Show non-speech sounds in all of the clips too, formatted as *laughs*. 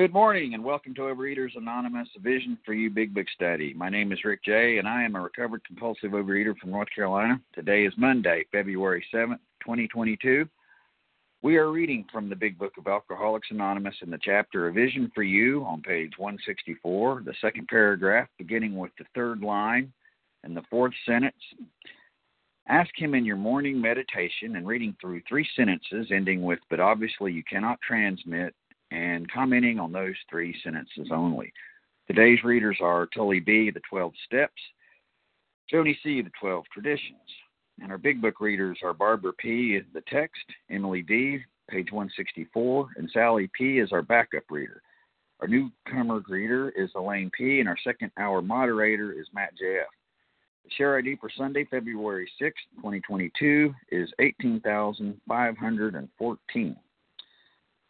Good morning and welcome to Overeaters Anonymous, Vision for You Big Book Study. My name is Rick J., and I am a recovered compulsive overeater from North Carolina. Today is Monday, February 7th, 2022. We are reading from the Big Book of Alcoholics Anonymous in the chapter A Vision for You on page 164, the second paragraph, beginning with the third line and the fourth sentence. Ask Him in your morning meditation and reading through three sentences ending with, but obviously you cannot transmit and commenting on those three sentences only. Today's readers are Tully B., The 12 Steps, Joni C., The 12 Traditions, and our Big Book readers are Barbara P., The Text, Emily D., page 164, and Sally P. is our backup reader. Our newcomer reader is Elaine P., and our second hour moderator is Matt J.F. The share ID for Sunday, February 6, 2022 is 18,514.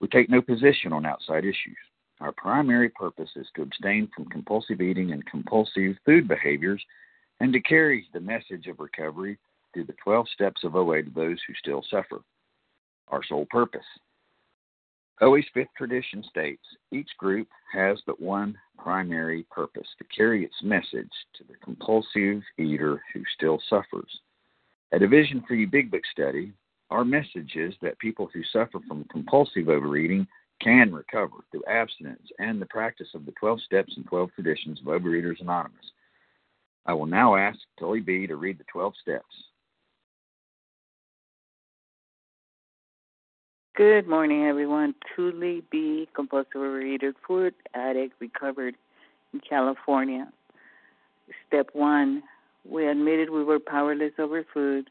we take no position on outside issues. Our primary purpose is to abstain from compulsive eating and compulsive food behaviors and to carry the message of recovery through the 12 steps of OA to those who still suffer. Our sole purpose. OA's fifth tradition states each group has but one primary purpose to carry its message to the compulsive eater who still suffers. A Vision for Big Book study, our message is that people who suffer from compulsive overeating can recover through abstinence and the practice of the 12 steps and 12 traditions of Overeaters Anonymous. I will now ask Tully B. to read the 12 steps. Good morning, everyone. Tully B., compulsive overeater, food addict, recovered in California. Step one, we admitted we were powerless over food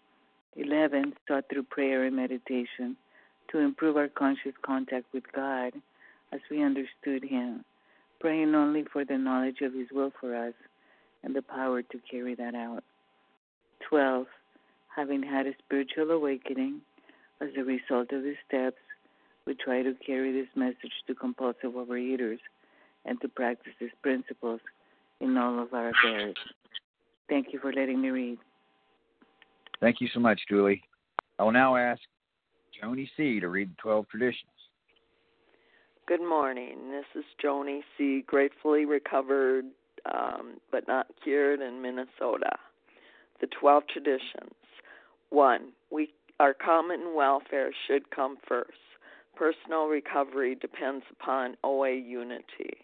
11. Sought through prayer and meditation to improve our conscious contact with God as we understood Him, praying only for the knowledge of His will for us and the power to carry that out. 12. Having had a spiritual awakening as a result of these steps, we try to carry this message to compulsive overeaters and to practice these principles in all of our affairs. Thank you for letting me read. Thank you so much, Julie. I will now ask Joni C. to read the 12 traditions. Good morning. This is Joni C., gratefully recovered um, but not cured in Minnesota. The 12 traditions. One, we, our common welfare should come first. Personal recovery depends upon OA unity.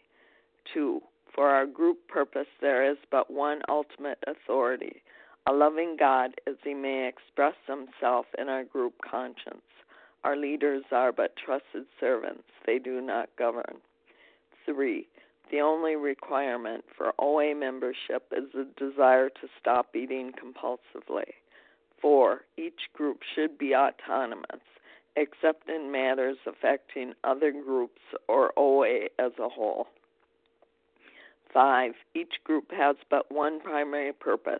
Two, for our group purpose, there is but one ultimate authority a loving God as he may express himself in our group conscience. Our leaders are but trusted servants, they do not govern. 3. The only requirement for OA membership is the desire to stop eating compulsively. 4. Each group should be autonomous, except in matters affecting other groups or OA as a whole. 5. Each group has but one primary purpose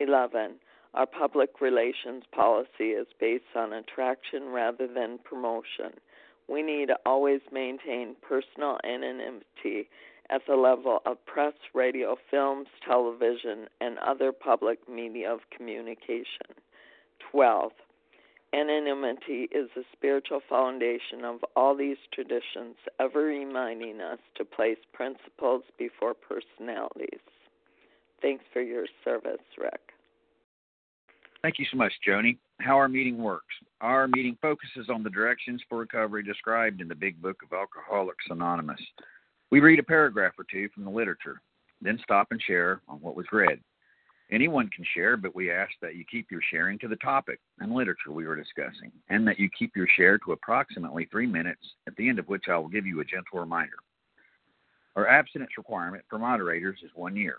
11. Our public relations policy is based on attraction rather than promotion. We need to always maintain personal anonymity at the level of press, radio, films, television, and other public media of communication. 12. Anonymity is the spiritual foundation of all these traditions, ever reminding us to place principles before personalities. Thanks for your service, Rick. Thank you so much, Joni. How our meeting works. Our meeting focuses on the directions for recovery described in the Big Book of Alcoholics Anonymous. We read a paragraph or two from the literature, then stop and share on what was read. Anyone can share, but we ask that you keep your sharing to the topic and literature we were discussing, and that you keep your share to approximately three minutes, at the end of which I will give you a gentle reminder. Our abstinence requirement for moderators is one year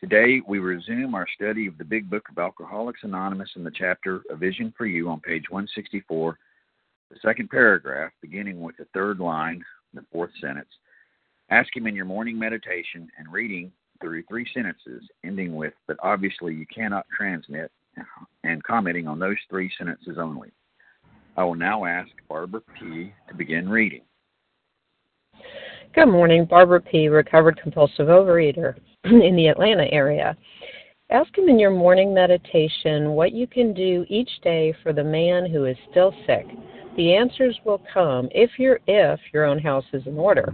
Today, we resume our study of the Big Book of Alcoholics Anonymous in the chapter A Vision for You on page 164, the second paragraph, beginning with the third line, the fourth sentence. Ask Him in your morning meditation and reading through three sentences, ending with, but obviously you cannot transmit, and commenting on those three sentences only. I will now ask Barbara P. to begin reading. Good morning, Barbara P., recovered compulsive overeater. *clears throat* in the Atlanta area. Ask him in your morning meditation what you can do each day for the man who is still sick. The answers will come if your if your own house is in order.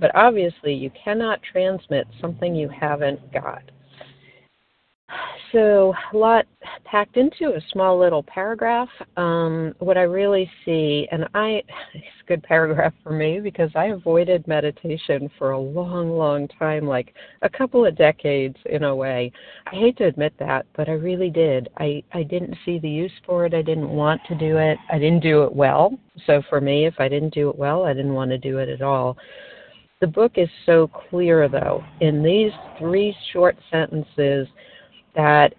But obviously you cannot transmit something you haven't got. So, a lot packed into a small little paragraph. Um, what I really see, and I, it's a good paragraph for me because I avoided meditation for a long, long time, like a couple of decades in a way. I hate to admit that, but I really did. I, I didn't see the use for it. I didn't want to do it. I didn't do it well. So, for me, if I didn't do it well, I didn't want to do it at all. The book is so clear, though. In these three short sentences, that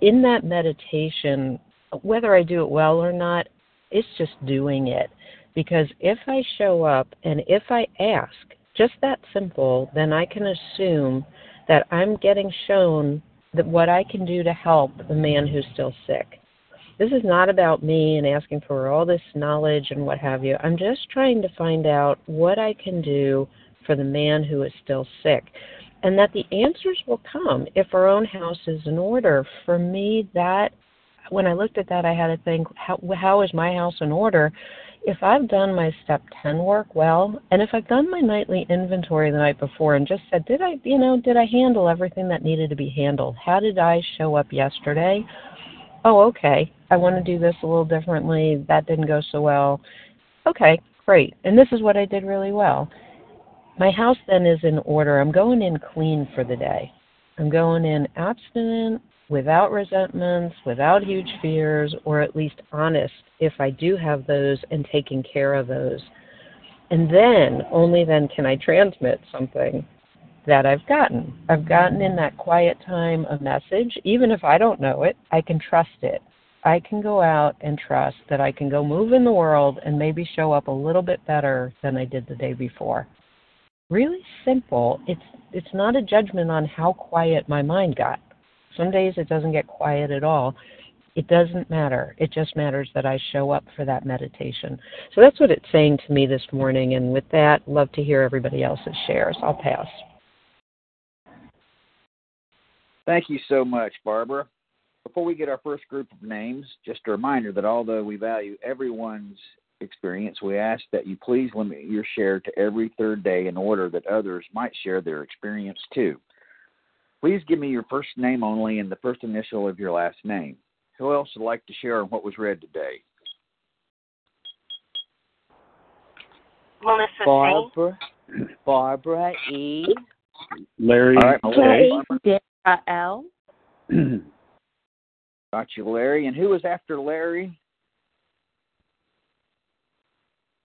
in that meditation, whether I do it well or not, it's just doing it. Because if I show up and if I ask, just that simple, then I can assume that I'm getting shown that what I can do to help the man who's still sick. This is not about me and asking for all this knowledge and what have you. I'm just trying to find out what I can do for the man who is still sick and that the answers will come if our own house is in order. For me, that when I looked at that, I had to think, how, how is my house in order? If I've done my step 10 work well, and if I've done my nightly inventory the night before and just said, did I, you know, did I handle everything that needed to be handled? How did I show up yesterday? Oh, okay. I want to do this a little differently. That didn't go so well. Okay, great. And this is what I did really well my house then is in order. I'm going in clean for the day. I'm going in abstinent, without resentments, without huge fears, or at least honest if I do have those and taking care of those. And then, only then, can I transmit something that I've gotten. I've gotten in that quiet time a message. Even if I don't know it, I can trust it. I can go out and trust that I can go move in the world and maybe show up a little bit better than I did the day before. Really simple. It's it's not a judgment on how quiet my mind got. Some days it doesn't get quiet at all. It doesn't matter. It just matters that I show up for that meditation. So that's what it's saying to me this morning. And with that, love to hear everybody else's shares. I'll pass. Thank you so much, Barbara. Before we get our first group of names, just a reminder that although we value everyone's experience, we ask that you please limit your share to every third day in order that others might share their experience too. Please give me your first name only and the first initial of your last name. Who else would like to share on what was read today? Melissa Barbara, Barbara E. Larry. All right, Larry. L. Got you, Larry. And who was after Larry?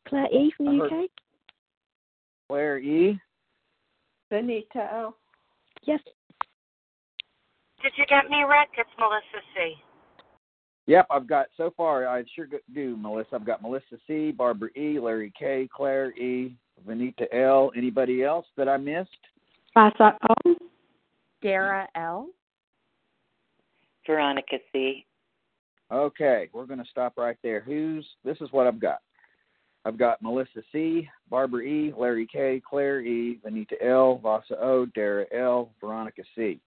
Claire E from the UK. Claire E. Benita L. Yes. Did you get me, Rick? It's Melissa C. Yep, I've got so far. I sure do, Melissa. I've got Melissa C, Barbara E, Larry K, Claire E, Vanita L. Anybody else that I missed? Vasa O. Dara L. Veronica C. Okay, we're going to stop right there. Who's this? Is what I've got. I've got Melissa C, Barbara E, Larry K, Claire E, Vanita L, Vasa O, Dara L, Veronica C.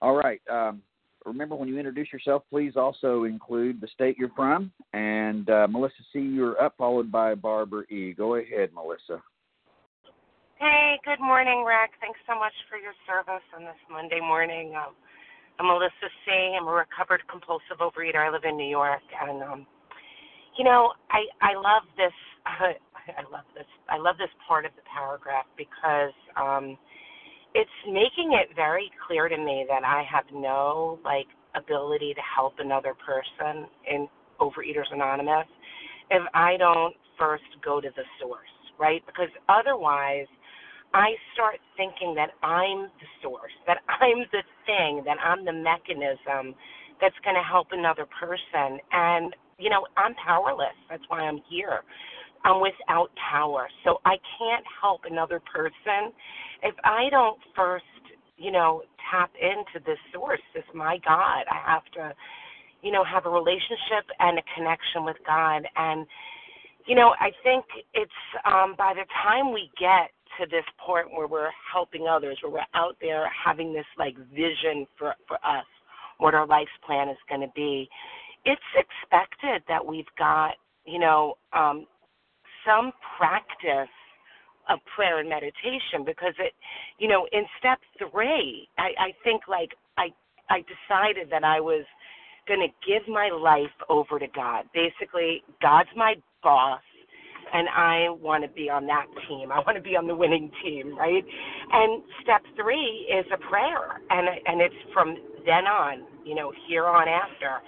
All right. Um, remember, when you introduce yourself, please also include the state you're from. And uh, Melissa C, you're up, followed by Barbara E. Go ahead, Melissa. Hey, good morning, Rick. Thanks so much for your service on this Monday morning. Um, I'm Melissa C. I'm a recovered compulsive overeater. I live in New York, and um, you know, I I love this. *laughs* I love this. I love this part of the paragraph because um, it's making it very clear to me that I have no like ability to help another person in Overeaters Anonymous if I don't first go to the source, right? Because otherwise I start thinking that I'm the source, that I'm the thing, that I'm the mechanism that's going to help another person. And, you know, I'm powerless. That's why I'm here. I'm without power. So I can't help another person if I don't first, you know, tap into this source, this my God. I have to, you know, have a relationship and a connection with God. And, you know, I think it's um, by the time we get to this point where we're helping others, where we're out there having this like vision for for us, what our life's plan is going to be. It's expected that we've got you know um, some practice of prayer and meditation because it you know in step three I, I think like I I decided that I was going to give my life over to God. Basically, God's my boss and I want to be on that team. I want to be on the winning team, right? And step three is a prayer, and and it's from then on, you know, here on after.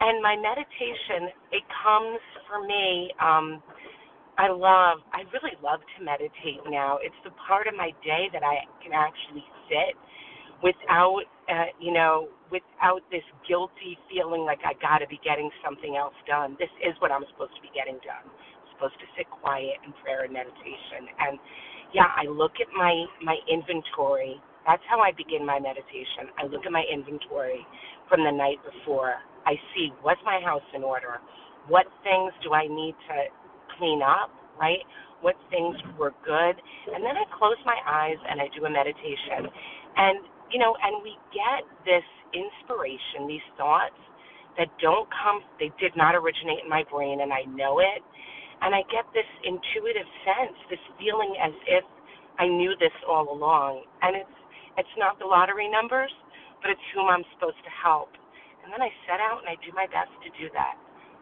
And my meditation, it comes for me. Um, I love, I really love to meditate now. It's the part of my day that I can actually sit without, uh, you know, without this guilty feeling like I got to be getting something else done. This is what I'm supposed to be getting done supposed to sit quiet in prayer and meditation. And yeah, I look at my my inventory. That's how I begin my meditation. I look at my inventory from the night before. I see was my house in order? What things do I need to clean up, right? What things were good? And then I close my eyes and I do a meditation. And you know, and we get this inspiration, these thoughts that don't come they did not originate in my brain and I know it and I get this intuitive sense, this feeling as if I knew this all along. And it's it's not the lottery numbers, but it's whom I'm supposed to help. And then I set out and I do my best to do that.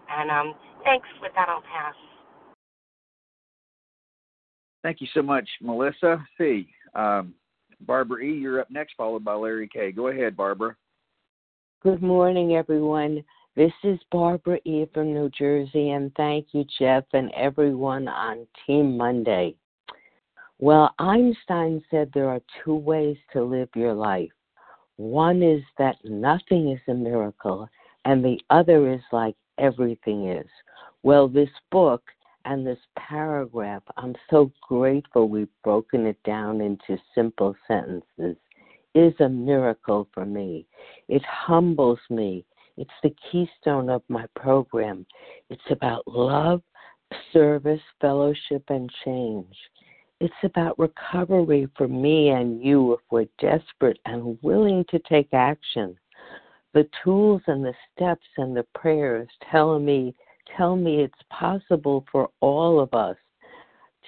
And um, thanks. With that, I'll pass. Thank you so much, Melissa C. Um, Barbara E., you're up next, followed by Larry K. Go ahead, Barbara. Good morning, everyone. This is Barbara E. from New Jersey, and thank you, Jeff, and everyone on Team Monday. Well, Einstein said there are two ways to live your life. One is that nothing is a miracle, and the other is like everything is. Well, this book And this paragraph, I'm so grateful we've broken it down into simple sentences, is a miracle for me. It humbles me. It's the keystone of my program. It's about love, service, fellowship, and change. It's about recovery for me and you if we're desperate and willing to take action. The tools and the steps and the prayers tell me tell me it's possible for all of us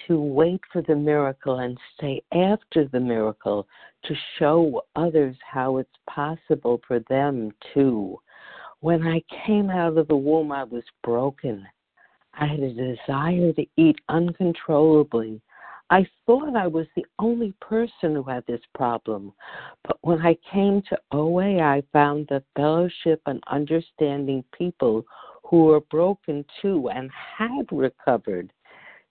to wait for the miracle and stay after the miracle to show others how it's possible for them too. When I came out of the womb, I was broken. I had a desire to eat uncontrollably. I thought I was the only person who had this problem. But when I came to OA, I found the fellowship and understanding people who were broken too and had recovered.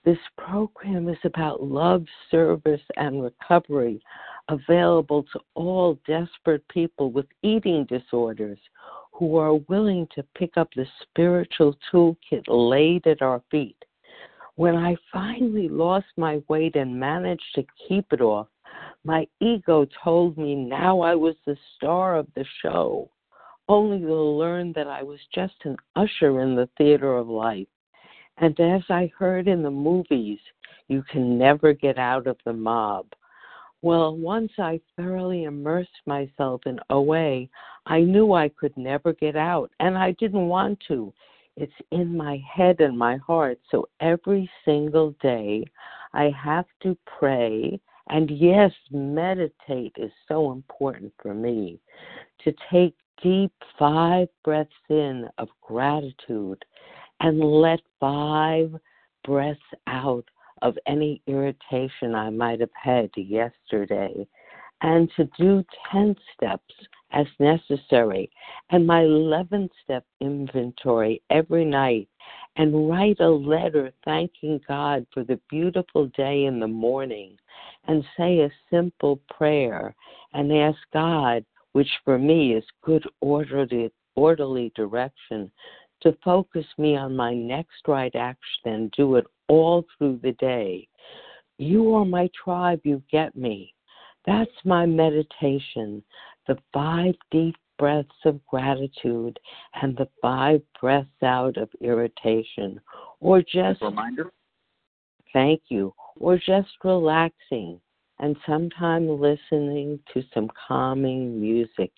This program is about love, service, and recovery available to all desperate people with eating disorders who are willing to pick up the spiritual toolkit laid at our feet. When I finally lost my weight and managed to keep it off, my ego told me now I was the star of the show, only to learn that I was just an usher in the theater of life. And as I heard in the movies, you can never get out of the mob. Well, once I thoroughly immersed myself in OA, I knew I could never get out, and I didn't want to. It's in my head and my heart. So every single day, I have to pray. And yes, meditate is so important for me to take deep five breaths in of gratitude and let five breaths out of any irritation I might have had yesterday and to do 10 steps as necessary and my 11 step inventory every night and write a letter thanking God for the beautiful day in the morning and say a simple prayer and ask God, which for me is good orderly, orderly direction, to focus me on my next right action and do it all through the day. You are my tribe, you get me. That's my meditation. The five deep breaths of gratitude and the five breaths out of irritation. Or just reminder. Thank you. Or just relaxing and sometimes listening to some calming music.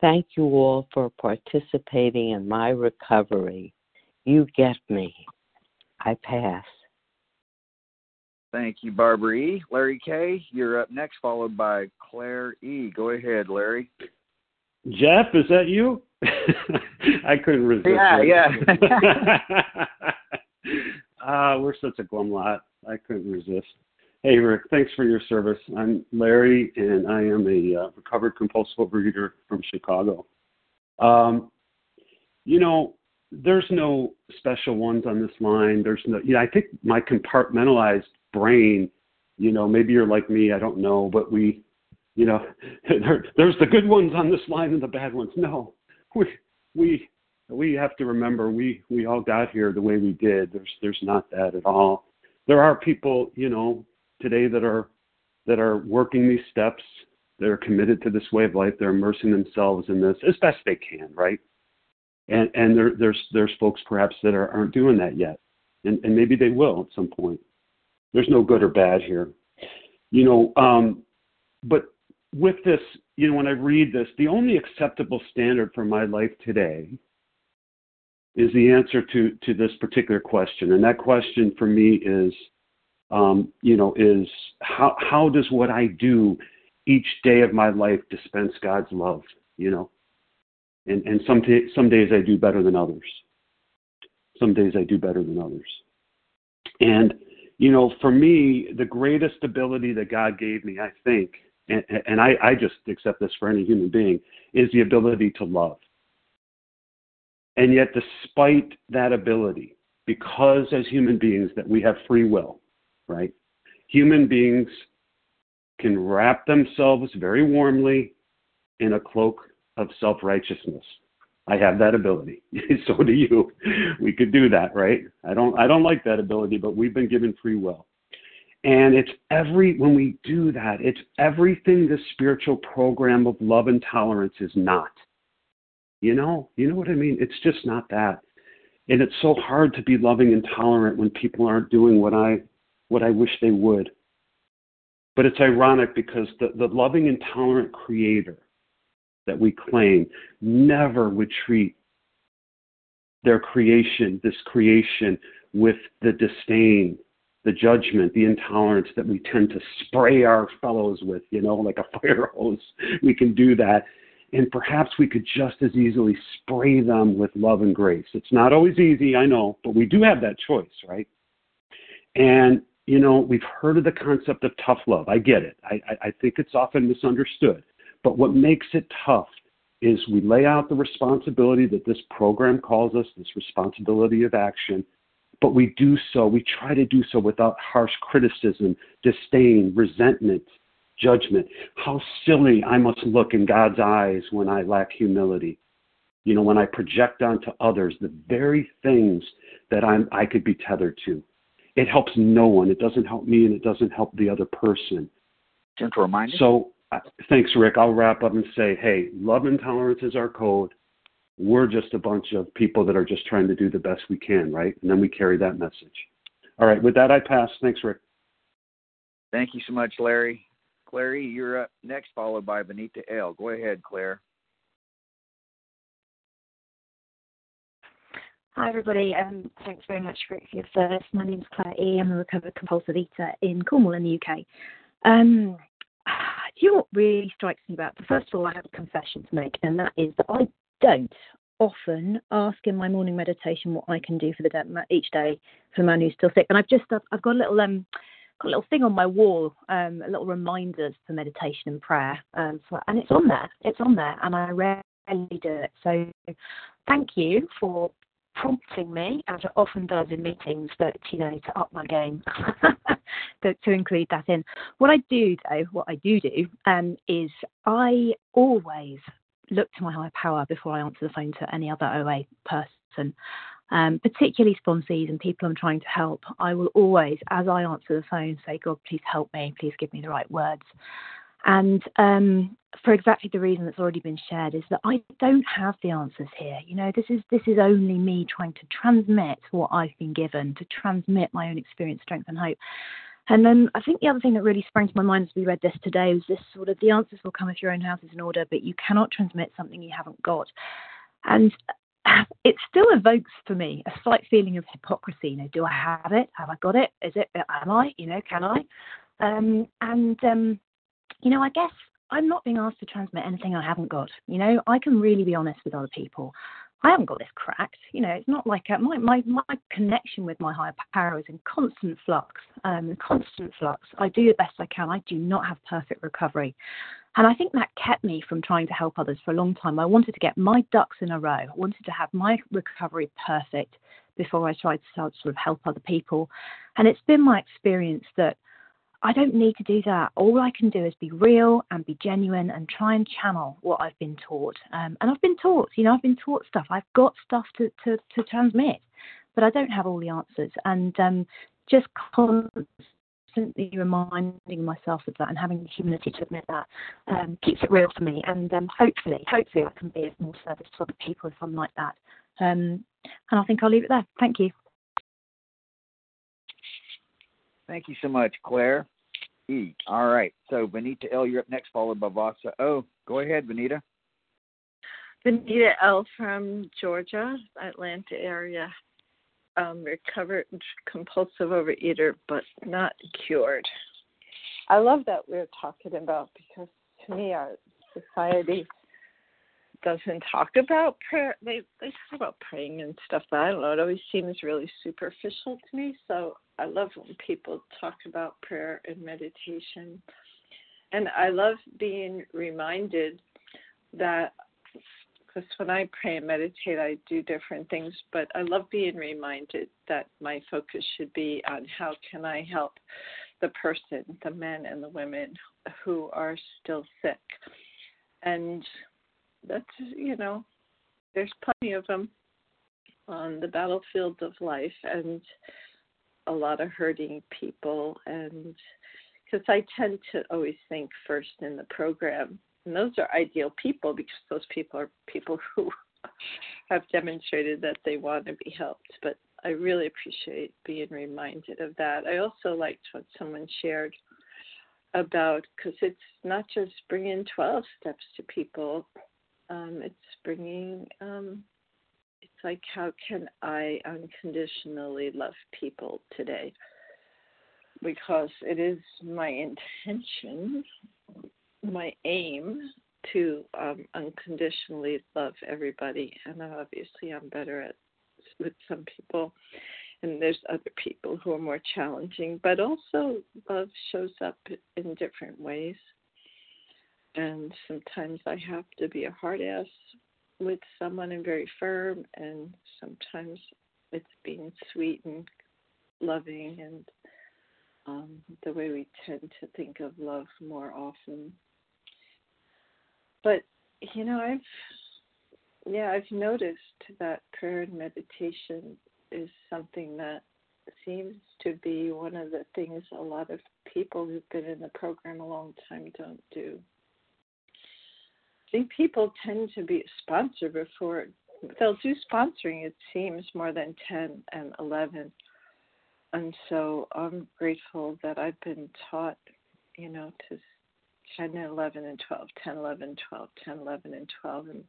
Thank you all for participating in my recovery. You get me. I pass. Thank you, Barbara E. Larry K., you're up next, followed by Claire E. Go ahead, Larry. Jeff, is that you? *laughs* I couldn't resist. Yeah, yeah. uh, *laughs* we're such a glum lot. I couldn't resist. Hey, Rick, thanks for your service. I'm Larry, and I am a uh, recovered compulsive overeater from Chicago. Um, you know, there's no special ones on this line. There's no, you know, I think my compartmentalized brain, you know, maybe you're like me, I don't know, but we, you know, *laughs* there, there's the good ones on this line and the bad ones. No, we, we, we have to remember we, we all got here the way we did. There's, there's not that at all. There are people, you know, today that are, that are working these steps. They're committed to this way of life. They're immersing themselves in this as best they can, right? And and there, there's there's folks perhaps that are, aren't doing that yet, and and maybe they will at some point. There's no good or bad here. You know, um, but with this, you know, when I read this, the only acceptable standard for my life today is the answer to to this particular question, and that question for me is, um, you know, is how how does what I do each day of my life dispense God's love? You know, and and some t- some days I do better than others. Some days I do better than others, and you know, for me, the greatest ability that God gave me, I think, and, and I, I just accept this for any human being, is the ability to love. And yet, despite that ability, because as human beings that we have free will, right? Human beings can wrap themselves very warmly in a cloak of self righteousness. I have that ability. *laughs* so do you. We could do that, right? I don't I don't like that ability, but we've been given free will. And it's every when we do that, it's everything the spiritual program of love and tolerance is not. You know, you know what I mean? It's just not that. And it's so hard to be loving and tolerant when people aren't doing what I what I wish they would. But it's ironic because the, the loving and tolerant creator that we claim never would treat their creation, this creation, with the disdain, the judgment, the intolerance that we tend to spray our fellows with, you know, like a *laughs* fire hose. We can do that. And perhaps we could just as easily spray them with love and grace. It's not always easy, I know, but we do have that choice, right? And, you know, we've heard of the concept of tough love. I get it. I, I, I think it's often misunderstood. But what makes it tough is we lay out the responsibility that this program calls us, this responsibility of action, but we do so, we try to do so without harsh criticism, disdain, resentment, judgment. How silly I must look in God's eyes when I lack humility. You know, when I project onto others the very things that I'm, I could be tethered to. It helps no one. It doesn't help me and it doesn't help the other person. Gentle reminder. So, thanks, Rick. I'll wrap up and say, hey, love and tolerance is our code we're just a bunch of people that are just trying to do the best we can, right? And then we carry that message. All right, with that, I pass. Thanks, Rick. Thank you so much, Larry. Clary, you're up next, followed by Benita L. Go ahead, Claire. Hi, everybody. Um, thanks very much for your service. My name is Claire E. I'm a recovered compulsive eater in Cornwall in the UK. Um, do you know what really strikes me about? First of all, I have a confession to make, and that is that I don't often ask in my morning meditation what I can do for the day, each day for the man who's still sick. And I've just I've got a little um got a little thing on my wall, um, a little reminders for meditation and prayer. Um, so, and it's on there. It's on there, and I rarely do it. So thank you for prompting me, as it often does in meetings, that you know to up my game, *laughs* to, to include that in. What I do though, what I do do, um, is I always look to my higher power before I answer the phone to any other OA person, um, particularly sponsees and people I'm trying to help. I will always, as I answer the phone, say, God, please help me, please give me the right words. And um, for exactly the reason that's already been shared is that I don't have the answers here. You know, this is this is only me trying to transmit what I've been given, to transmit my own experience, strength, and hope. And then I think the other thing that really sprang to my mind as we read this today was this sort of the answers will come if your own house is in order, but you cannot transmit something you haven't got. And it still evokes for me a slight feeling of hypocrisy. You know, do I have it? Have I got it? Is it? Am I? You know, can I? Um, and um, you know, I guess I'm not being asked to transmit anything I haven't got. You know, I can really be honest with other people. I haven't got this cracked. You know, it's not like a, my my my connection with my higher power is in constant flux. Um, constant flux. I do the best I can. I do not have perfect recovery, and I think that kept me from trying to help others for a long time. I wanted to get my ducks in a row. I wanted to have my recovery perfect before I tried to sort of help other people. And it's been my experience that I don't need to do that. All I can do is be real and be genuine and try and channel what I've been taught. Um, and I've been taught, you know, I've been taught stuff. I've got stuff to, to, to transmit, but I don't have all the answers. And um, just constantly reminding myself of that and having the humility to admit that um, keeps it real for me. And um, hopefully, hopefully, I can be of more service to other people if I'm like that. Um, and I think I'll leave it there. Thank you. Thank you so much, Claire. E. All right. So Benita L, you're up next, followed by Vasa O. Go ahead, Benita. Benita L from Georgia, Atlanta area. Um, recovered compulsive overeater, but not cured. I love that we're talking about because to me our society doesn't talk about prayer. They they talk about praying and stuff, but I don't know. It always seems really superficial to me. So I love when people talk about prayer and meditation, and I love being reminded that because when I pray and meditate, I do different things. But I love being reminded that my focus should be on how can I help the person, the men and the women who are still sick, and that's you know there's plenty of them on the battlefield of life and a lot of hurting people and because I tend to always think first in the program and those are ideal people because those people are people *laughs* who have demonstrated that they want to be helped but I really appreciate being reminded of that. I also liked what someone shared about because it's not just bringing 12 steps to people, um, it's bringing, um, like, how can I unconditionally love people today? Because it is my intention, my aim to um, unconditionally love everybody. And obviously, I'm better at with some people and there's other people who are more challenging but also love shows up in different ways and sometimes i have to be a hard ass with someone and very firm and sometimes it's being sweet and loving and um, the way we tend to think of love more often but you know i've yeah, I've noticed that prayer and meditation is something that seems to be one of the things a lot of people who've been in the program a long time don't do. Think people tend to be sponsored before they'll do sponsoring, it seems, more than 10 and 11. And so I'm grateful that I've been taught, you know, to 10 and 11 and 12, 10, 11, 12, 10, 11, and 12. And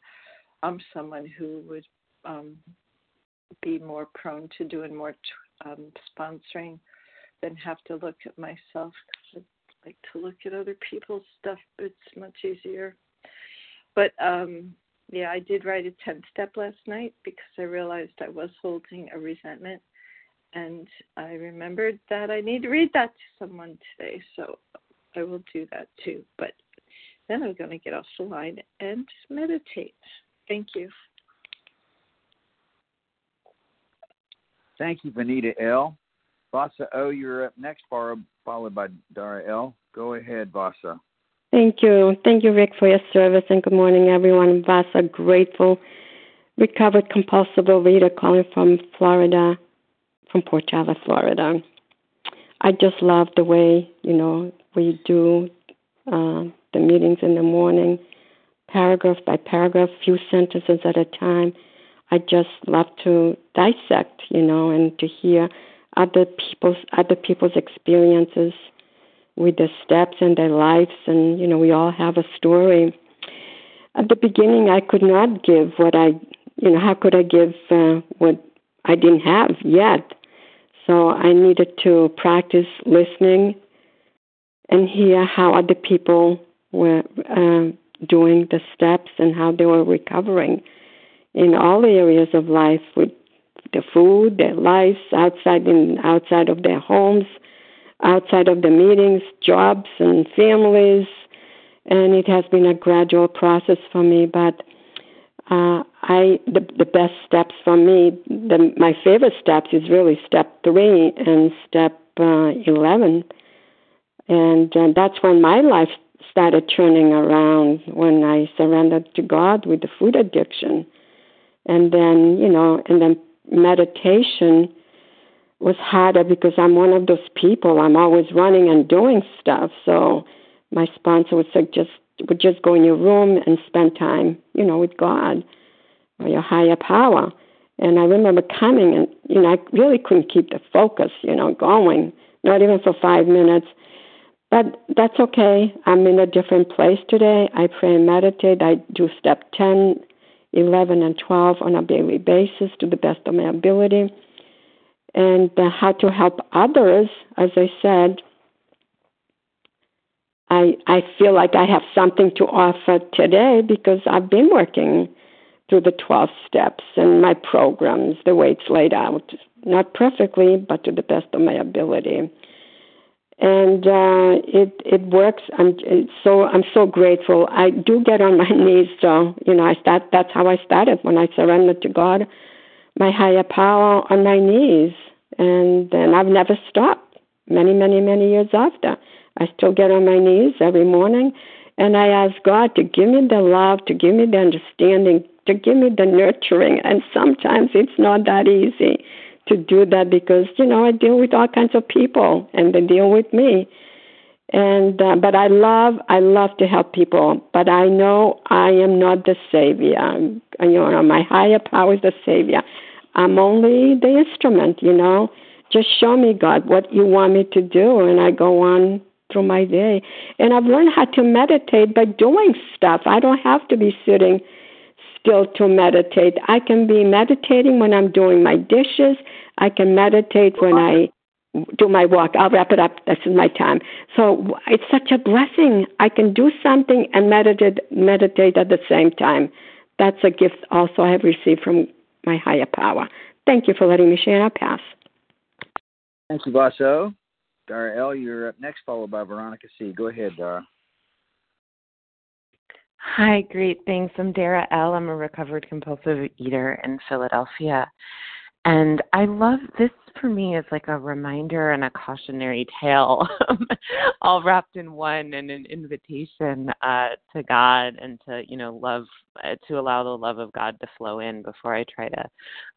I'm someone who would um, be more prone to doing more um, sponsoring than have to look at myself. I like to look at other people's stuff. It's much easier. But um, yeah, I did write a 10 step last night because I realized I was holding a resentment. And I remembered that I need to read that to someone today. So I will do that too. But then I'm going to get off the line and meditate. Thank you. Thank you, Vanita L. Vasa O, you're up next, followed by Dara L. Go ahead, Vasa. Thank you. Thank you, Rick, for your service, and good morning, everyone. Vasa, grateful, recovered compulsive reader calling from Florida, from Port Charlotte, Florida. I just love the way, you know, we do uh, the meetings in the morning paragraph by paragraph, few sentences at a time. I just love to dissect, you know, and to hear other people's other people's experiences with the steps in their lives, and you know, we all have a story. At the beginning, I could not give what I, you know, how could I give uh, what I didn't have yet? So I needed to practice listening and hear how other people were uh, doing the steps and how they were recovering in all areas of life with the food, their lives outside in outside of their homes, outside of the meetings, jobs and families, and it has been a gradual process for me. But uh, I the the best steps for me, the my favorite steps is really step three and step uh, eleven, and uh, that's when my life started turning around when I surrendered to God with the food addiction. And then, you know, and then meditation was harder because I'm one of those people. I'm always running and doing stuff. So my sponsor would just would just go in your room and spend time, you know, with God or your higher power. And I remember coming and, you know, I really couldn't keep the focus, you know, going, not even for five minutes. But that's okay. I'm in a different place today. I pray and meditate. I do step 10, 11, and 12 on a daily basis to the best of my ability. And uh, how to help others, as I said, I, I feel like I have something to offer today because I've been working through the 12 steps and my programs, the way it's laid out. Not perfectly, but to the best of my ability and uh, it it works. I'm so I'm so grateful. I do get on my *laughs* knees, so you know I start. That's how I started when I surrendered to God, my higher power on my knees, and then I've never stopped. Many many many years after, I still get on my knees every morning, And I ask God to give me the love, to give me the understanding, to give me the nurturing. And sometimes it's not that easy to do that because, you know, I deal with all kinds of people and they deal with me. And uh, but I love I love to help people, but I know I am not the savior. You know, my higher power is the savior. I'm only the instrument, you know. Just show me, God, what you want me to do, and I go on through my day. And I've learned how to meditate by doing stuff. I don't have to be sitting still to meditate. I can be meditating when I'm doing my dishes. I can meditate when I do my walk. I'll wrap it up. This is my time. So it's such a blessing. I can do something and meditate meditate at the same time. That's a gift also I have received from my higher power. Thank you for letting me share. I'll pass. Thank you, Vaso. Dara L, you're up next, followed by Veronica C. Go ahead, Dara. Hi, great. Thanks. I'm Dara L. I'm a recovered compulsive eater in Philadelphia. And I love this for me is like a reminder and a cautionary tale, *laughs* all wrapped in one, and an invitation uh, to God and to you know love uh, to allow the love of God to flow in before I try to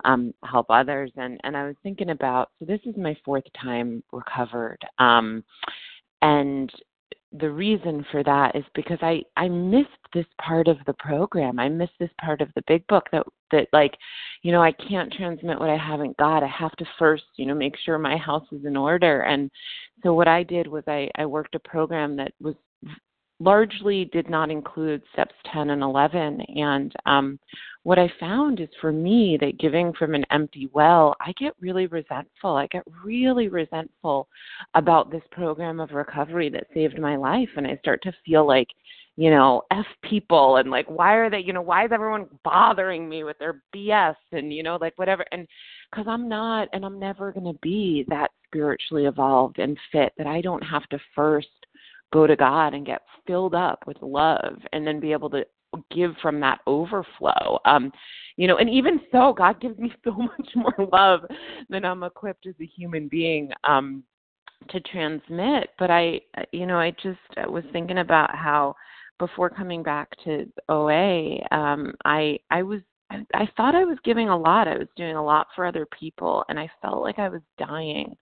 um, help others. And and I was thinking about so this is my fourth time recovered, um, and the reason for that is because I I missed this part of the program. I missed this part of the big book that that like, you know, I can't transmit what I haven't got. I have to first, you know, make sure my house is in order. And so what I did was I I worked a program that was largely did not include steps 10 and 11 and um what i found is for me that giving from an empty well i get really resentful. I get really resentful about this program of recovery that saved my life. And i start to feel like you know f people and like why are they you know why is everyone bothering me with their bs and you know like whatever. And because i'm not and i'm never going to be that spiritually evolved and fit that i don't have to first go to God and get filled up with love and then be able to give from that overflow. Um, you know, and even so, God gives me *laughs* so much more love than I'm equipped as a human being um, to transmit. But I, you know, I just was thinking about how before coming back to OA, um, I I was I, thought I was giving a lot. I was doing a lot for other people, and I felt like I was dying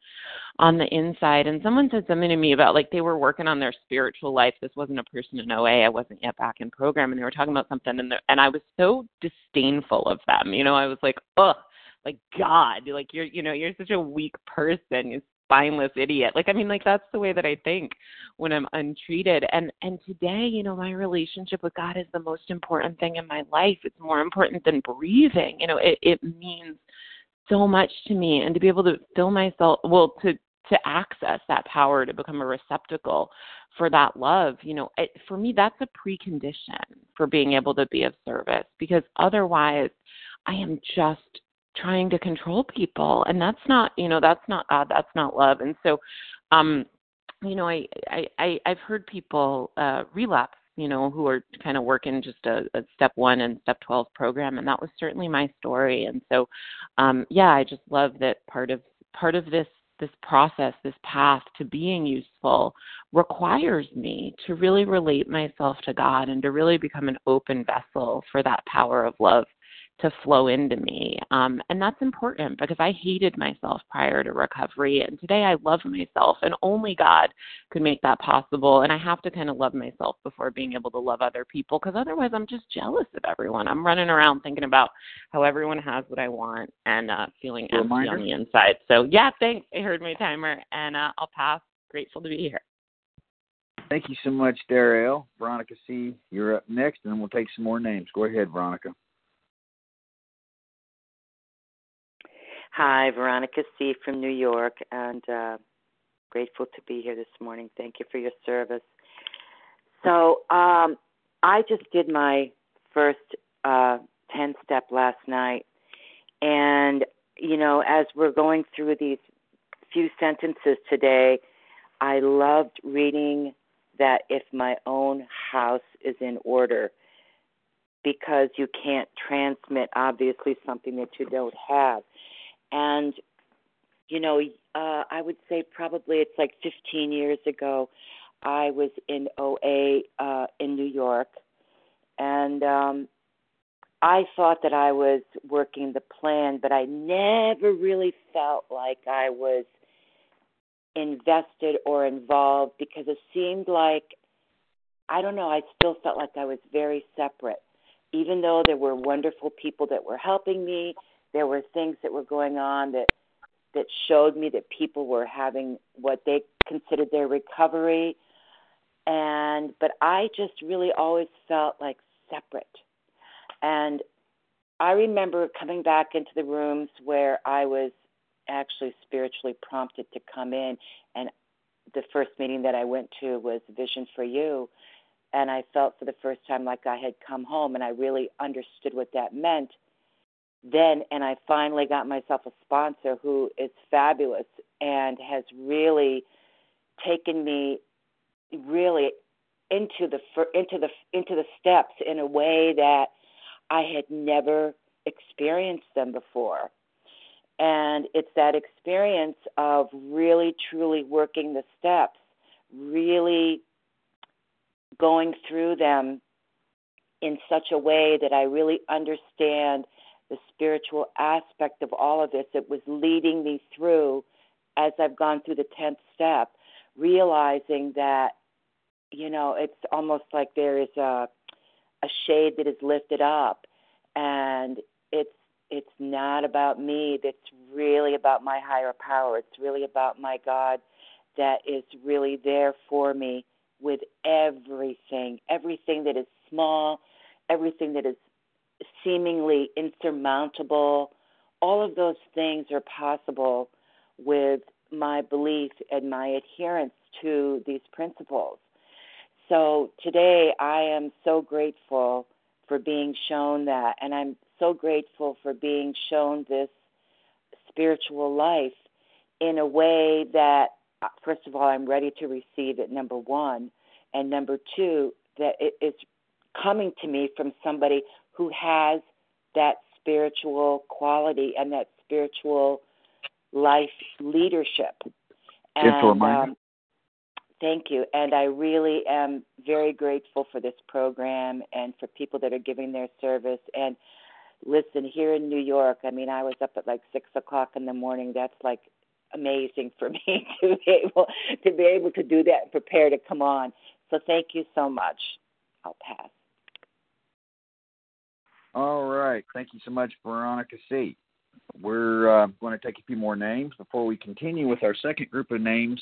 on the inside. And someone said something to me about like they were working on their spiritual life. This wasn't a person in OA. I wasn't yet back in program, and they were talking about something, and and I was so disdainful of them. You know, I was like, ugh, like God, like you're, you know, you're such a weak person. Spineless idiot. Like I mean like that's the way that I think when I'm untreated. And and today, you know, my relationship with God is the most important thing in my life. It's more important than breathing. You know, it it means so much to me and to be able to fill myself well to to access that power to become a receptacle for that love you know it, for me that's a precondition for being able to be of service because otherwise i am just trying to control people and that's not you know that's not god that's not love. And so um you know i i, I i've heard people uh relapse you know who are kind of working just a, a step one and step 12 program and that was certainly my story. And so um yeah i just love that part of part of this this process this path to being useful requires me to really relate myself to god and to really become an open vessel for that power of love to flow into me. Um, and that's important because I hated myself prior to recovery. And today I love myself, and only God could make that possible. And I have to kind of love myself before being able to love other people because otherwise I'm just jealous of everyone. I'm running around thinking about how everyone has what I want and uh, feeling empty on the inside. So, yeah, thanks. I heard my timer, and uh, I'll pass. Grateful to be here. Thank you so much, Dara L. Veronica C., you're up next, and then we'll take some more names. Go ahead, Veronica. Hi, Veronica C. from New York, and uh, grateful to be here this morning. Thank you for your service. So, um, I just did my first uh, 10 step last night, and you know, as we're going through these few sentences today, I loved reading that if my own house is in order, because you can't transmit obviously something that you don't have and you know uh i would say probably it's like 15 years ago I was in OA uh, in New York, and um, I thought that I was working the plan, but I never really felt like I was invested or involved because it seemed like I don't know, I still felt like I was very separate. Even though there were wonderful people that were helping me, there were things that were going on that that showed me that people were having what they considered their recovery. And but I just really always felt like separate. And I remember coming back into the rooms where I was actually spiritually prompted to come in. And the first meeting that I went to was Vision for You. And I felt for the first time like I had come home and I really understood what that meant then and I finally got myself a sponsor who is fabulous and has really taken me really into the into the into the steps in a way that I had never experienced them before. And it's that experience of really truly working the steps, really going through them in such a way that I really understand the spiritual aspect of all of this. It was leading me through as I've gone through the 10th step, realizing that you know, it's almost like there is a a shade that is lifted up and it's it's not about me it's really about my higher power it's really about my god that is really there for me with everything everything that is small everything that is seemingly insurmountable. All of those things are possible with my belief and my adherence to these principles. So today I am so grateful for being shown that, and I'm so grateful for being shown this spiritual life in a way that, first of all, I'm ready to receive it, number one, and number two, that it is coming to me from somebody who has that spiritual quality and that spiritual life leadership. And, um, Thank you. And I really am very grateful for this program and for people that are giving their service. And listen, here in New York, I mean, I was up at like six o'clock in the morning. That's like amazing for *laughs* me to be able to be able to do that and prepare to come on. So thank you so much. I'll pass. All right. Thank you so much, Veronica C. We're uh, going to take a few more names before we continue with our second group of names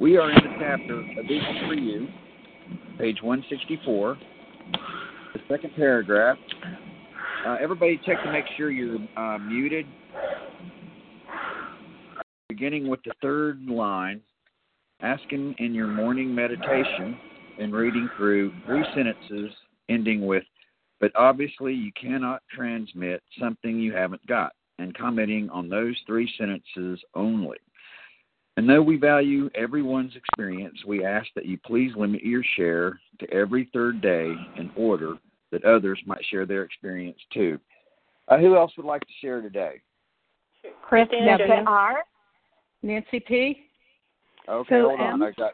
we are in the chapter A Vision for You, page 164, the second paragraph. Uh, everybody check to make sure you're uh, muted. Beginning with the third line, asking in your morning meditation and reading through three sentences ending with, but obviously you cannot transmit something you haven't got, and commenting on those three sentences only. And though we value everyone's experience, we ask that you please limit your share to every third day in order that others might share their experience too. Uh, who else would like to share today? Chris Nancy R. Nancy P. Okay, Phil hold on. M. I got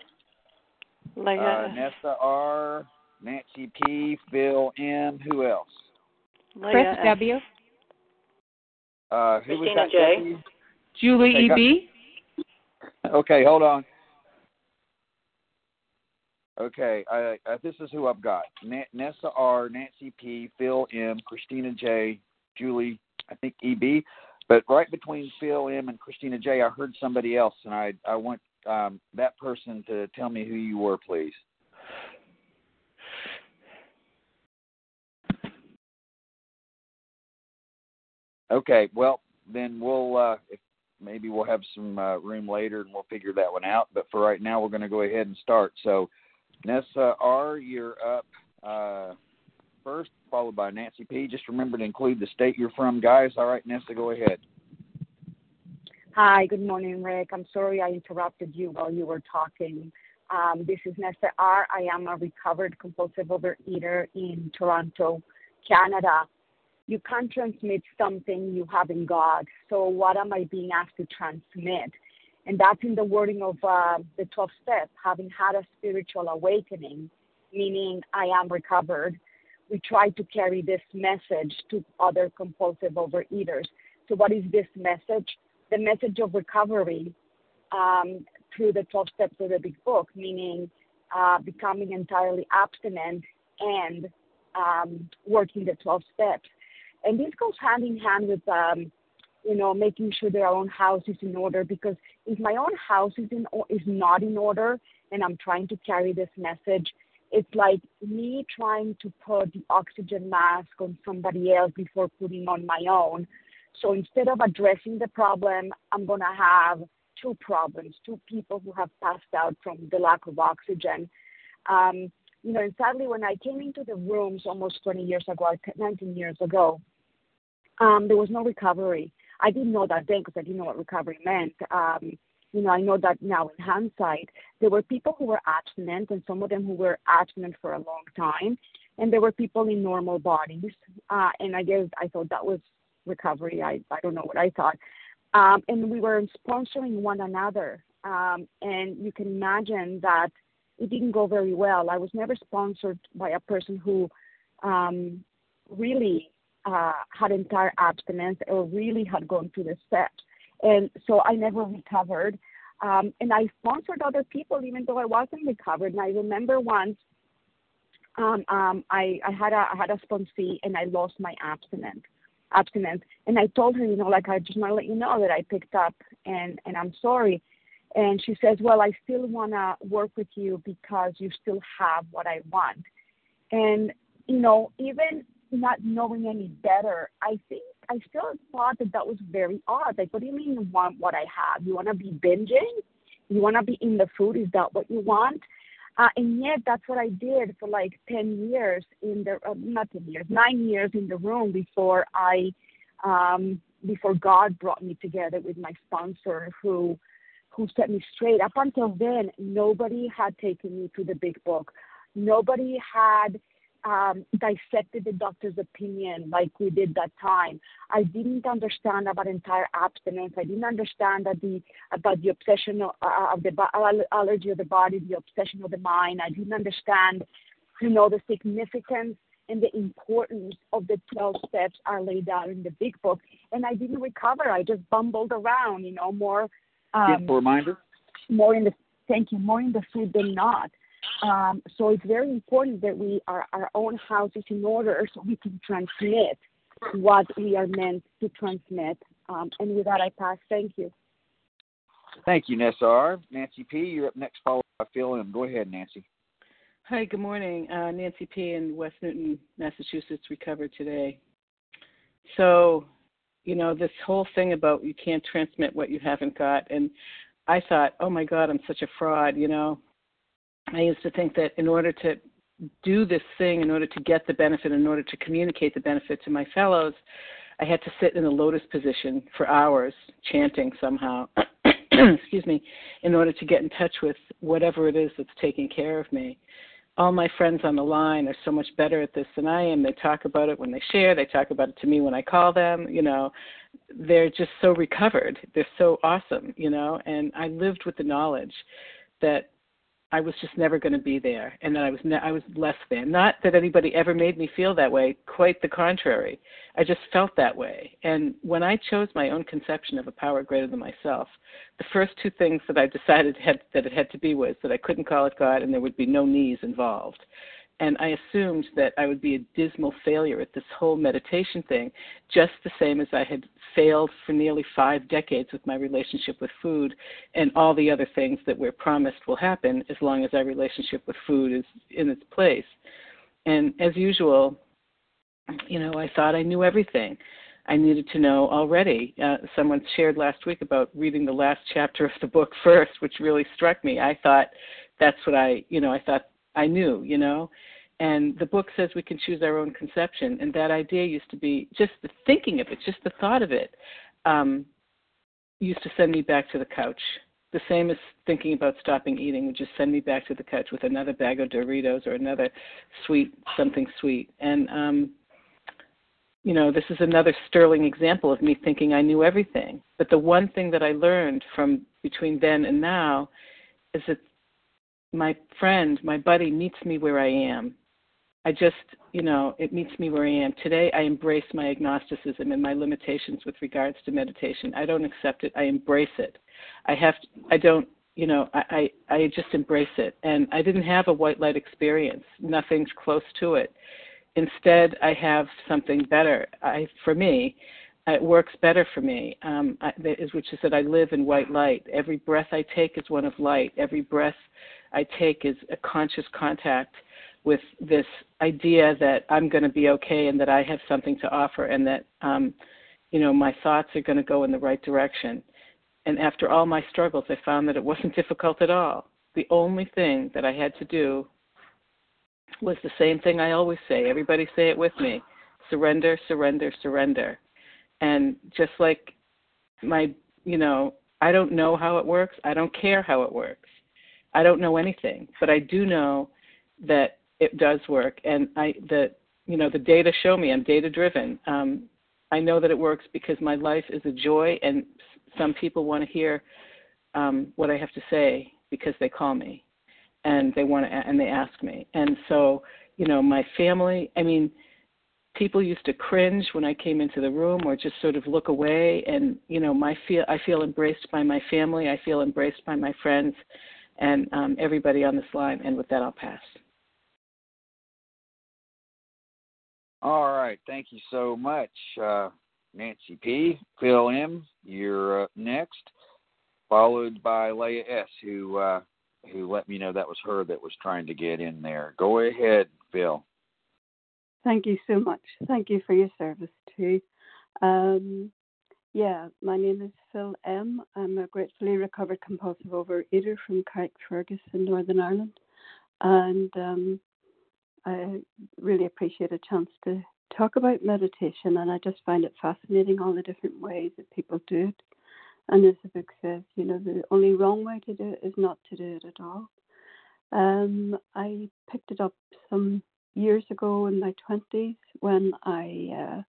uh, Nessa R. Nancy P. Phil M. Who else? Chris W. Uh, who Christina was that? J. W? Julie E. B. Okay, hold on. Okay, I, I, this is who I've got: Nessa R, Nancy P, Phil M, Christina J, Julie, I think EB. But right between Phil M and Christina J, I heard somebody else, and I I want um, that person to tell me who you were, please. Okay, well then we'll uh, if maybe we'll have some uh, room later and we'll figure that one out. But for right now, we're going to go ahead and start. So, Nessa R, you're up uh, first, followed by Nancy P. Just remember to include the state you're from, guys. All right, Nessa, go ahead. Hi, good morning, Rick. I'm sorry I interrupted you while you were talking. Um, this is Nessa R. I am a recovered compulsive overeater in Toronto, Canada you can't transmit something you have in God. So what am I being asked to transmit? And that's in the wording of uh, the 12 steps, having had a spiritual awakening, meaning I am recovered. We try to carry this message to other compulsive overeaters. So, what is this message? The message of recovery um, through the 12 steps of the big book, meaning uh, becoming entirely abstinent and um, working the 12 steps. And this goes hand in hand with, um, you know, making sure their own house is in order. Because if my own house is not in order, and I'm trying to carry this message, it's like me trying to put the oxygen mask on somebody else before putting on my own. So instead of addressing the problem, I'm going to have two problems, two people who have passed out from the lack of oxygen. Um, you know, and sadly, when I came into the rooms almost 20 years ago, 19 years ago, there was no recovery. I didn't know that then because I didn't know what recovery meant. Um, you know, I know that now in hindsight, there were people who were abstinent, and some of them who were abstinent for a long time, and there were people in normal bodies. Uh, and I guess I thought that was recovery. I I don't know what I thought. Um, and we were sponsoring one another. Um, and you can imagine that it didn't go very well. I was never sponsored by a person who um, really had entire abstinence or really had gone through the steps. And so I never recovered. Um, and I sponsored other people even though I wasn't recovered. And I remember once um, um, I, I had a I had a sponsee and I lost my abstinence abstinence. And I told her, you know, like I just want to let you know that I picked up and and I'm sorry. And she says, well, I still want to work with you because you still have what I want. And you know, even not knowing any better, I think I still thought that that was very odd. Like, what do you mean you want what I have? You want to be binging? You want to be in the food? Is that what you want? Uh, and yet, that's what I did for like 10 years in the, uh, not 10 years, nine years in the room before I, um, before God brought me together with my sponsor who, who set me straight. Up until then, nobody had taken me to the big book. Nobody had um, dissected the doctor's opinion like we did that time. I didn't understand about entire abstinence. I didn't understand that the about the obsession of, uh, of the allergy of the body, the obsession of the mind. I didn't understand, you know, the significance and the importance of the 12 steps are laid out in the big book. And I didn't recover. I just bumbled around, you know, more. Um, reminder. More in the thank you, more in the food than not. Um, so it's very important that we are our own houses in order so we can transmit what we are meant to transmit. Um, and with that, I pass. Thank you. Thank you, Nessa R. Nancy P., you're up next, followed by Phil M. Go ahead, Nancy. Hi, good morning. Uh, Nancy P. in West Newton, Massachusetts, recovered today. So, you know, this whole thing about you can't transmit what you haven't got. And I thought, oh my God, I'm such a fraud, you know. I used to think that in order to do this thing, in order to get the benefit, in order to communicate the benefit to my fellows, I had to sit in the lotus position for hours, chanting somehow, *clears throat* excuse me, in order to get in touch with whatever it is that's taking care of me. All my friends on the line are so much better at this than I am. They talk about it when they share, they talk about it to me when I call them, you know. They're just so recovered. They're so awesome, you know, and I lived with the knowledge that I was just never going to be there, and that I was ne- I was less than. Not that anybody ever made me feel that way. Quite the contrary. I just felt that way. And when I chose my own conception of a power greater than myself, the first two things that I decided had, that it had to be was that I couldn't call it God, and there would be no knees involved and I assumed that I would be a dismal failure at this whole meditation thing, just the same as I had failed for nearly five decades with my relationship with food and all the other things that we're promised will happen as long as our relationship with food is in its place. And as usual, you know, I thought I knew everything. I needed to know already. Uh, someone shared last week about reading the last chapter of the book first, which really struck me. I thought that's what I, you know, I thought I knew, you know. And the book says we can choose our own conception, and that idea used to be just the thinking of it, just the thought of it, um, used to send me back to the couch. The same as thinking about stopping eating would just send me back to the couch with another bag of Doritos or another sweet something sweet. And um, you know, this is another sterling example of me thinking I knew everything. But the one thing that I learned from between then and now is that my friend, my buddy meets me where I am. I just, you know, it meets me where I am. Today I embrace my agnosticism and my limitations with regards to meditation. I don't accept it, I embrace it. I have to, I don't you know, I, I I just embrace it. And I didn't have a white light experience. Nothing's close to it. Instead, I have something better. I, for me, it works better for me, um, I, which is that I live in white light. Every breath I take is one of light. Every breath I take is a conscious contact with this idea that I'm going to be okay and that I have something to offer and that, um, you know, my thoughts are going to go in the right direction. And after all my struggles, I found that it wasn't *laughs* difficult at all. The only thing that I had to do was the same thing I always say. Everybody say it with me surrender, surrender, surrender. And just like my, you know, I don't know how it works. I don't care how it works. I don't know anything, but I do know that it does work. And I, the, you know, the data show me I'm data driven. Um, I know that it works because my life is a joy, and some people want to hear um, what I have to say because they call me and they want to and they ask me and so you know my family i mean people used to cringe when i came into the room or just sort of look away and you know my feel i feel embraced by my family i feel embraced by my friends and um, everybody on this line and with that i'll pass all right thank you so much uh, nancy p phil m you're uh, next followed by leah s who uh, who let me know that was her that was trying to get in there. Go ahead, Phil. Thank you so much. Thank you for your service too. Um, yeah, my name is Phil M. I'm a gratefully recovered compulsive overeater from Carrickfergus in Northern Ireland, and um, I really appreciate a chance to talk about meditation. And I just find it fascinating all the different ways that people do it. And as the book says, you know, the only wrong way to do it is not to do it at all. Um, I picked it up some years ago in my 20s when I uh,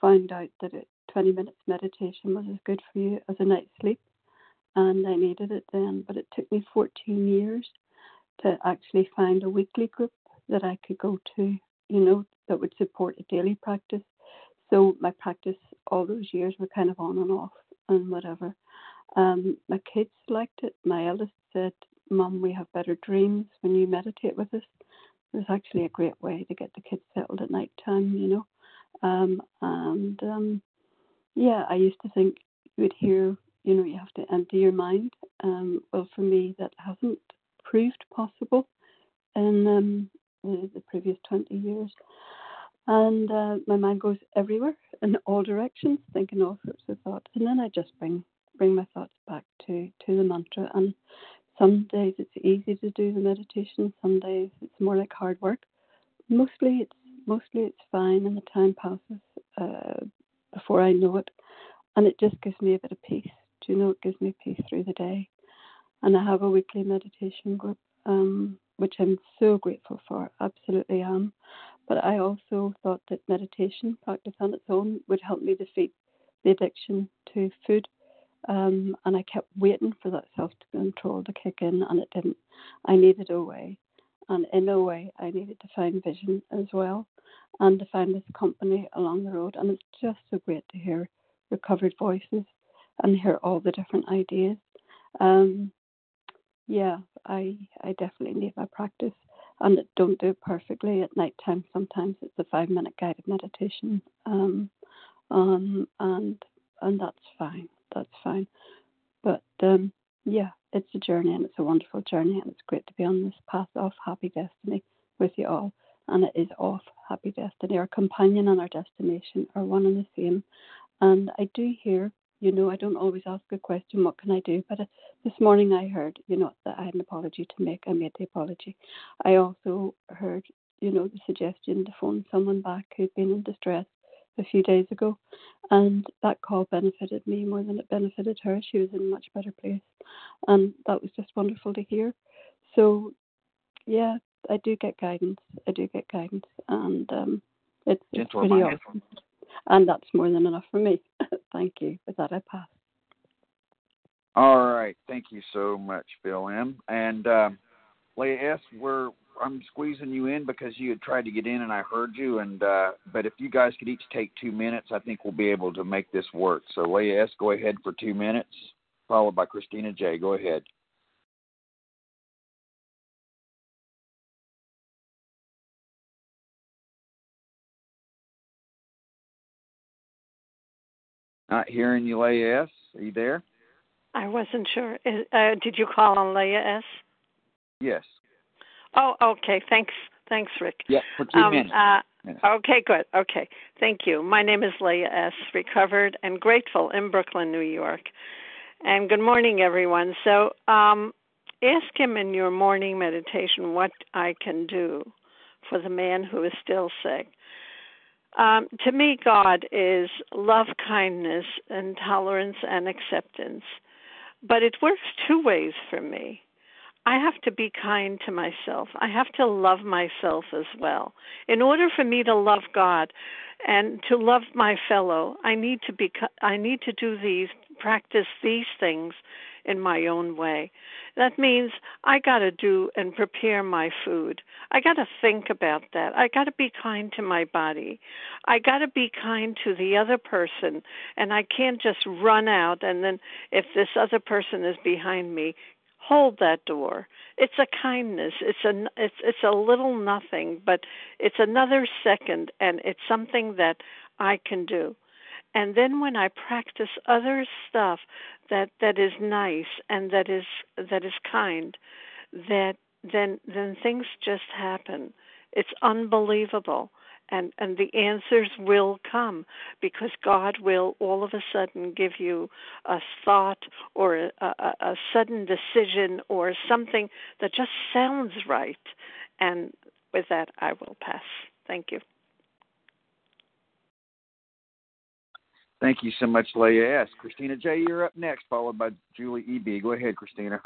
found out that it, 20 minutes meditation was as good for you as a night's sleep. And I needed it then, but it took me 14 years to actually find a weekly group that I could go to, you know, that would support a daily practice. So my practice all those years were kind of on and off and whatever. Um, my kids liked it. My eldest said, Mum, we have better dreams when you meditate with us. It was actually a great way to get the kids settled at night time, you know. Um, and um, yeah, I used to think you would hear, you know, you have to empty your mind. Um, well, for me, that hasn't proved possible in um, the, the previous 20 years. And uh, my mind goes everywhere in all directions, thinking all sorts of thoughts. And then I just bring bring my thoughts back to, to the mantra. And some days it's easy to do the meditation, some days it's more like hard work. Mostly it's mostly it's fine and the time passes uh, before I know it. And it just gives me a bit of peace. Do you know it gives me peace through the day. And I have a weekly meditation group, um, which I'm so grateful for, absolutely am. But I also thought that meditation practice on its own would help me defeat the addiction to food. Um, and I kept waiting for that self control to kick in, and it didn't. I needed a way. And in a way, I needed to find vision as well and to find this company along the road. And it's just so great to hear recovered voices and hear all the different ideas. Um, yeah, I I definitely need my practice and don't do it perfectly at night time. Sometimes it's a five minute guided meditation, um, um, and and that's fine. That's fine. But um, yeah, it's a journey and it's a wonderful journey, and it's great to be on this path of happy destiny with you all. And it is off happy destiny. Our companion and our destination are one and the same. And I do hear you know, I don't always ask a question, what can I do? But uh, this morning I heard, you know, that I had an apology to make. I made the apology. I also heard, you know, the suggestion to phone someone back who'd been in distress a few days ago. And that call benefited me more than it benefited her. She was in a much better place. And that was just wonderful to hear. So, yeah, I do get guidance. I do get guidance. And um, it's, it's pretty awesome. And that's more than enough for me. *laughs* Thank you. With that, I pass. All right. Thank you so much, Bill M. And um, Leah S., we're I'm squeezing you in because you had tried to get in and I heard you. And uh, but if you guys could each take two minutes, I think we'll be able to make this work. So Leah S., go ahead for two minutes, followed by Christina J. Go ahead. Not hearing you, Leah S. Are you there? I wasn't sure. Uh, did you call on Leah S? Yes. Oh, okay. Thanks. Thanks, Rick. Yeah, for two um, minutes. Uh. Okay, good. Okay. Thank you. My name is Leah S., recovered and grateful in Brooklyn, New York. And good morning, everyone. So, um, ask him in your morning meditation what I can do for the man who is still sick. Um, to me, God is love, kindness, and tolerance and acceptance. But it works two ways for me. I have to be kind to myself. I have to love myself as well. In order for me to love God and to love my fellow, I need to be I need to do these practice these things in my own way. That means I got to do and prepare my food. I got to think about that. I got to be kind to my body. I got to be kind to the other person and I can't just run out and then if this other person is behind me, hold that door. It's a kindness. It's a it's it's a little nothing, but it's another second and it's something that I can do. And then when I practice other stuff that that is nice and that is that is kind, that then then things just happen. It's unbelievable and and the answers will come because God will all of a sudden give you a thought or a, a, a sudden decision or something that just sounds right. And with that, I will pass. Thank you. Thank you so much, Leah S. Christina J., you're up next, followed by Julie E.B. Go ahead, Christina.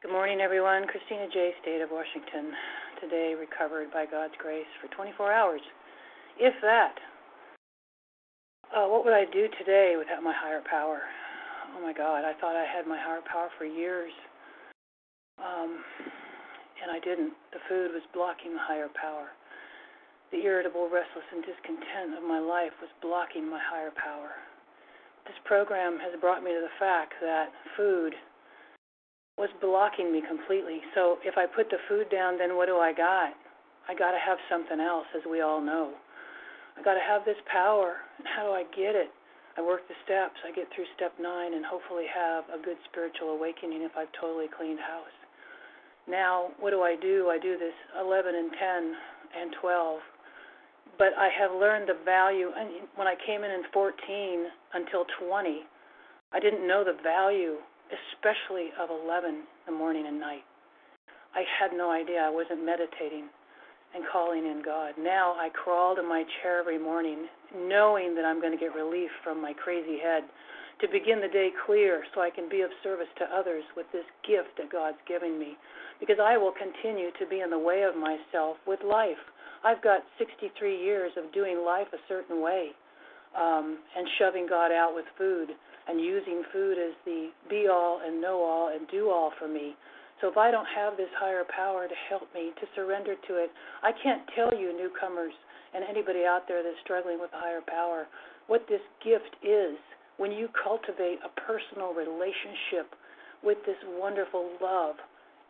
Good morning, everyone. Christina J., State of Washington today recovered by God's grace for 24 hours, if that. Uh, what would I do today without my higher power? Oh my God, I thought I had my higher power for years, um, and I didn't. The food was blocking the higher power. The irritable, restless, and discontent of my life was blocking my higher power. This program has brought me to the fact that food was blocking me completely. So if I put the food down, then what do I got? I got to have something else, as we all know. I got to have this power. And how do I get it? I work the steps. I get through step nine and hopefully have a good spiritual awakening if I've totally cleaned house. Now, what do I do? I do this 11 and 10 and 12. But I have learned the value. And when I came in in 14 until 20, I didn't know the value especially of 11 in the morning and night. I had no idea. I wasn't meditating and calling in God. Now I crawl to my chair every morning knowing that I'm going to get relief from my crazy head to begin the day clear so I can be of service to others with this gift that God's giving me. Because I will continue to be in the way of myself with life. I've got 63 years of doing life a certain way um, and shoving God out with food and using food as the be all and know all and do all for me. So if I don't have this higher power to help me to surrender to it, I can't tell you newcomers and anybody out there that's struggling with a higher power what this gift is when you cultivate a personal relationship with this wonderful love.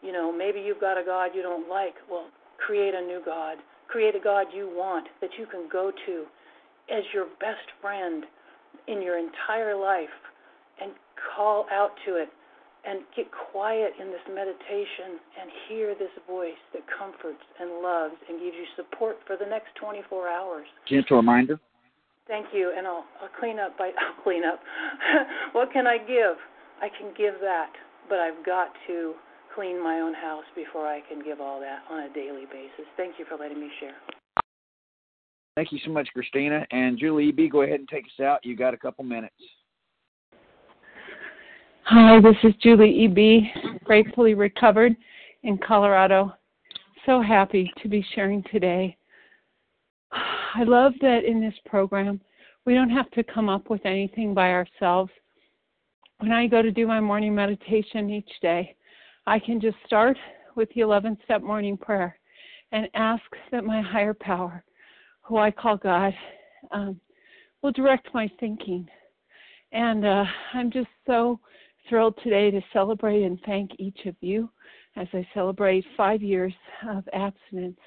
You know, maybe you've got a God you don't like. Well, create a new God. Create a God you want that you can go to as your best friend in your entire life and call out to it and get quiet in this meditation and hear this voice that comforts and loves and gives you support for the next 24 hours. Gentle reminder. Thank you, and I'll, I'll clean up. By, *laughs* I'll clean up. *laughs* what can I give? I can give that, but I've got to clean my own house before I can give all that on a daily basis. Thank you for letting me share. Thank you so much, Christina. And Julie E.B., go ahead and take us out. You got a couple minutes. Hi, this is Julie E.B., gratefully recovered in Colorado. So happy to be sharing today. I love that in this program, we don't have to come up with anything by ourselves. When I go to do my morning meditation each day, I can just start with the 11 step morning prayer and ask that my higher power, who I call God, um, will direct my thinking. And uh, I'm just so thrilled today to celebrate and thank each of you as I celebrate five years of abstinence.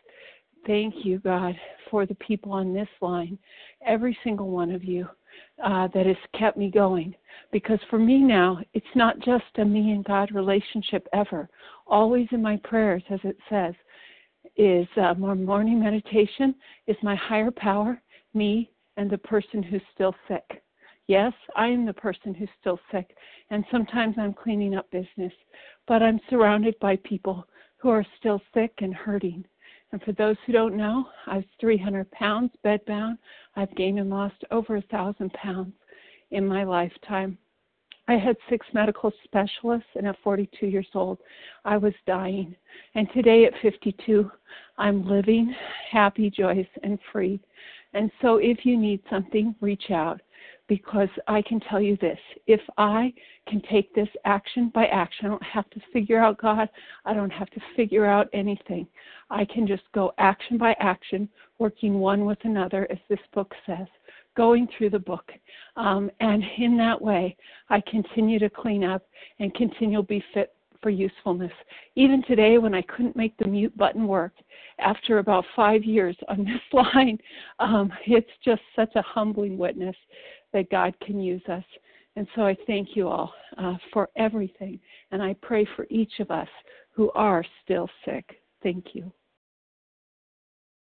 Thank you, God, for the people on this line, every single one of you uh, that has kept me going. Because for me now, it's not just a me and God relationship ever. Always in my prayers, as it says, is uh, more morning meditation, is my higher power, me, and the person who's still sick. Yes, I am the person who's still sick, and sometimes I'm cleaning up business, but I'm surrounded by people who are still sick and hurting. And for those who don't know, I was 300 pounds bedbound. I've gained and lost over a thousand pounds in my lifetime. I had six medical specialists, and at 42 years old, I was dying. And today, at 52, I'm living happy, joyous, and free. And so, if you need something, reach out because I can tell you this if I can take this action by action, I don't have to figure out God, I don't have to figure out anything. I can just go action by action, working one with another, as this book says, going through the book. Um, and in that way, I continue to clean up and continue to be fit for usefulness. Even today, when I couldn't make the mute button work after about five years on this *laughs* line, um, it's just such a humbling witness that God can use us. And so I thank you all uh, for everything. And I pray for each of us who are still sick. Thank you.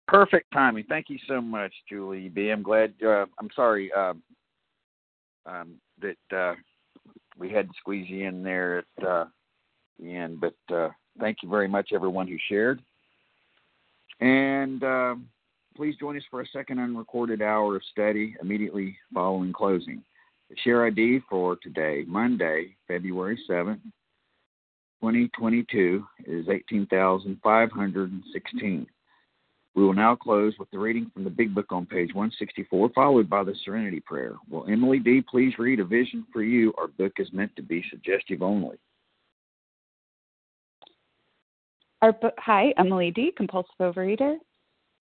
Perfect timing. Thank you so much, Julie B. I'm glad. Uh, I'm sorry um, um, that uh, we had to squeeze you in there at uh, the end, but uh, thank you very much, everyone who shared. And um, Please join us for a second unrecorded hour of study immediately following closing. The share ID for today, Monday, February 7th, 2022, is 18,516. We will now close with the reading from the Big Book on page 164, followed by the Serenity Prayer. Will Emily D. please read A Vision for You? Our book is meant to be suggestive only. Our hi, Emily D., compulsive overeater.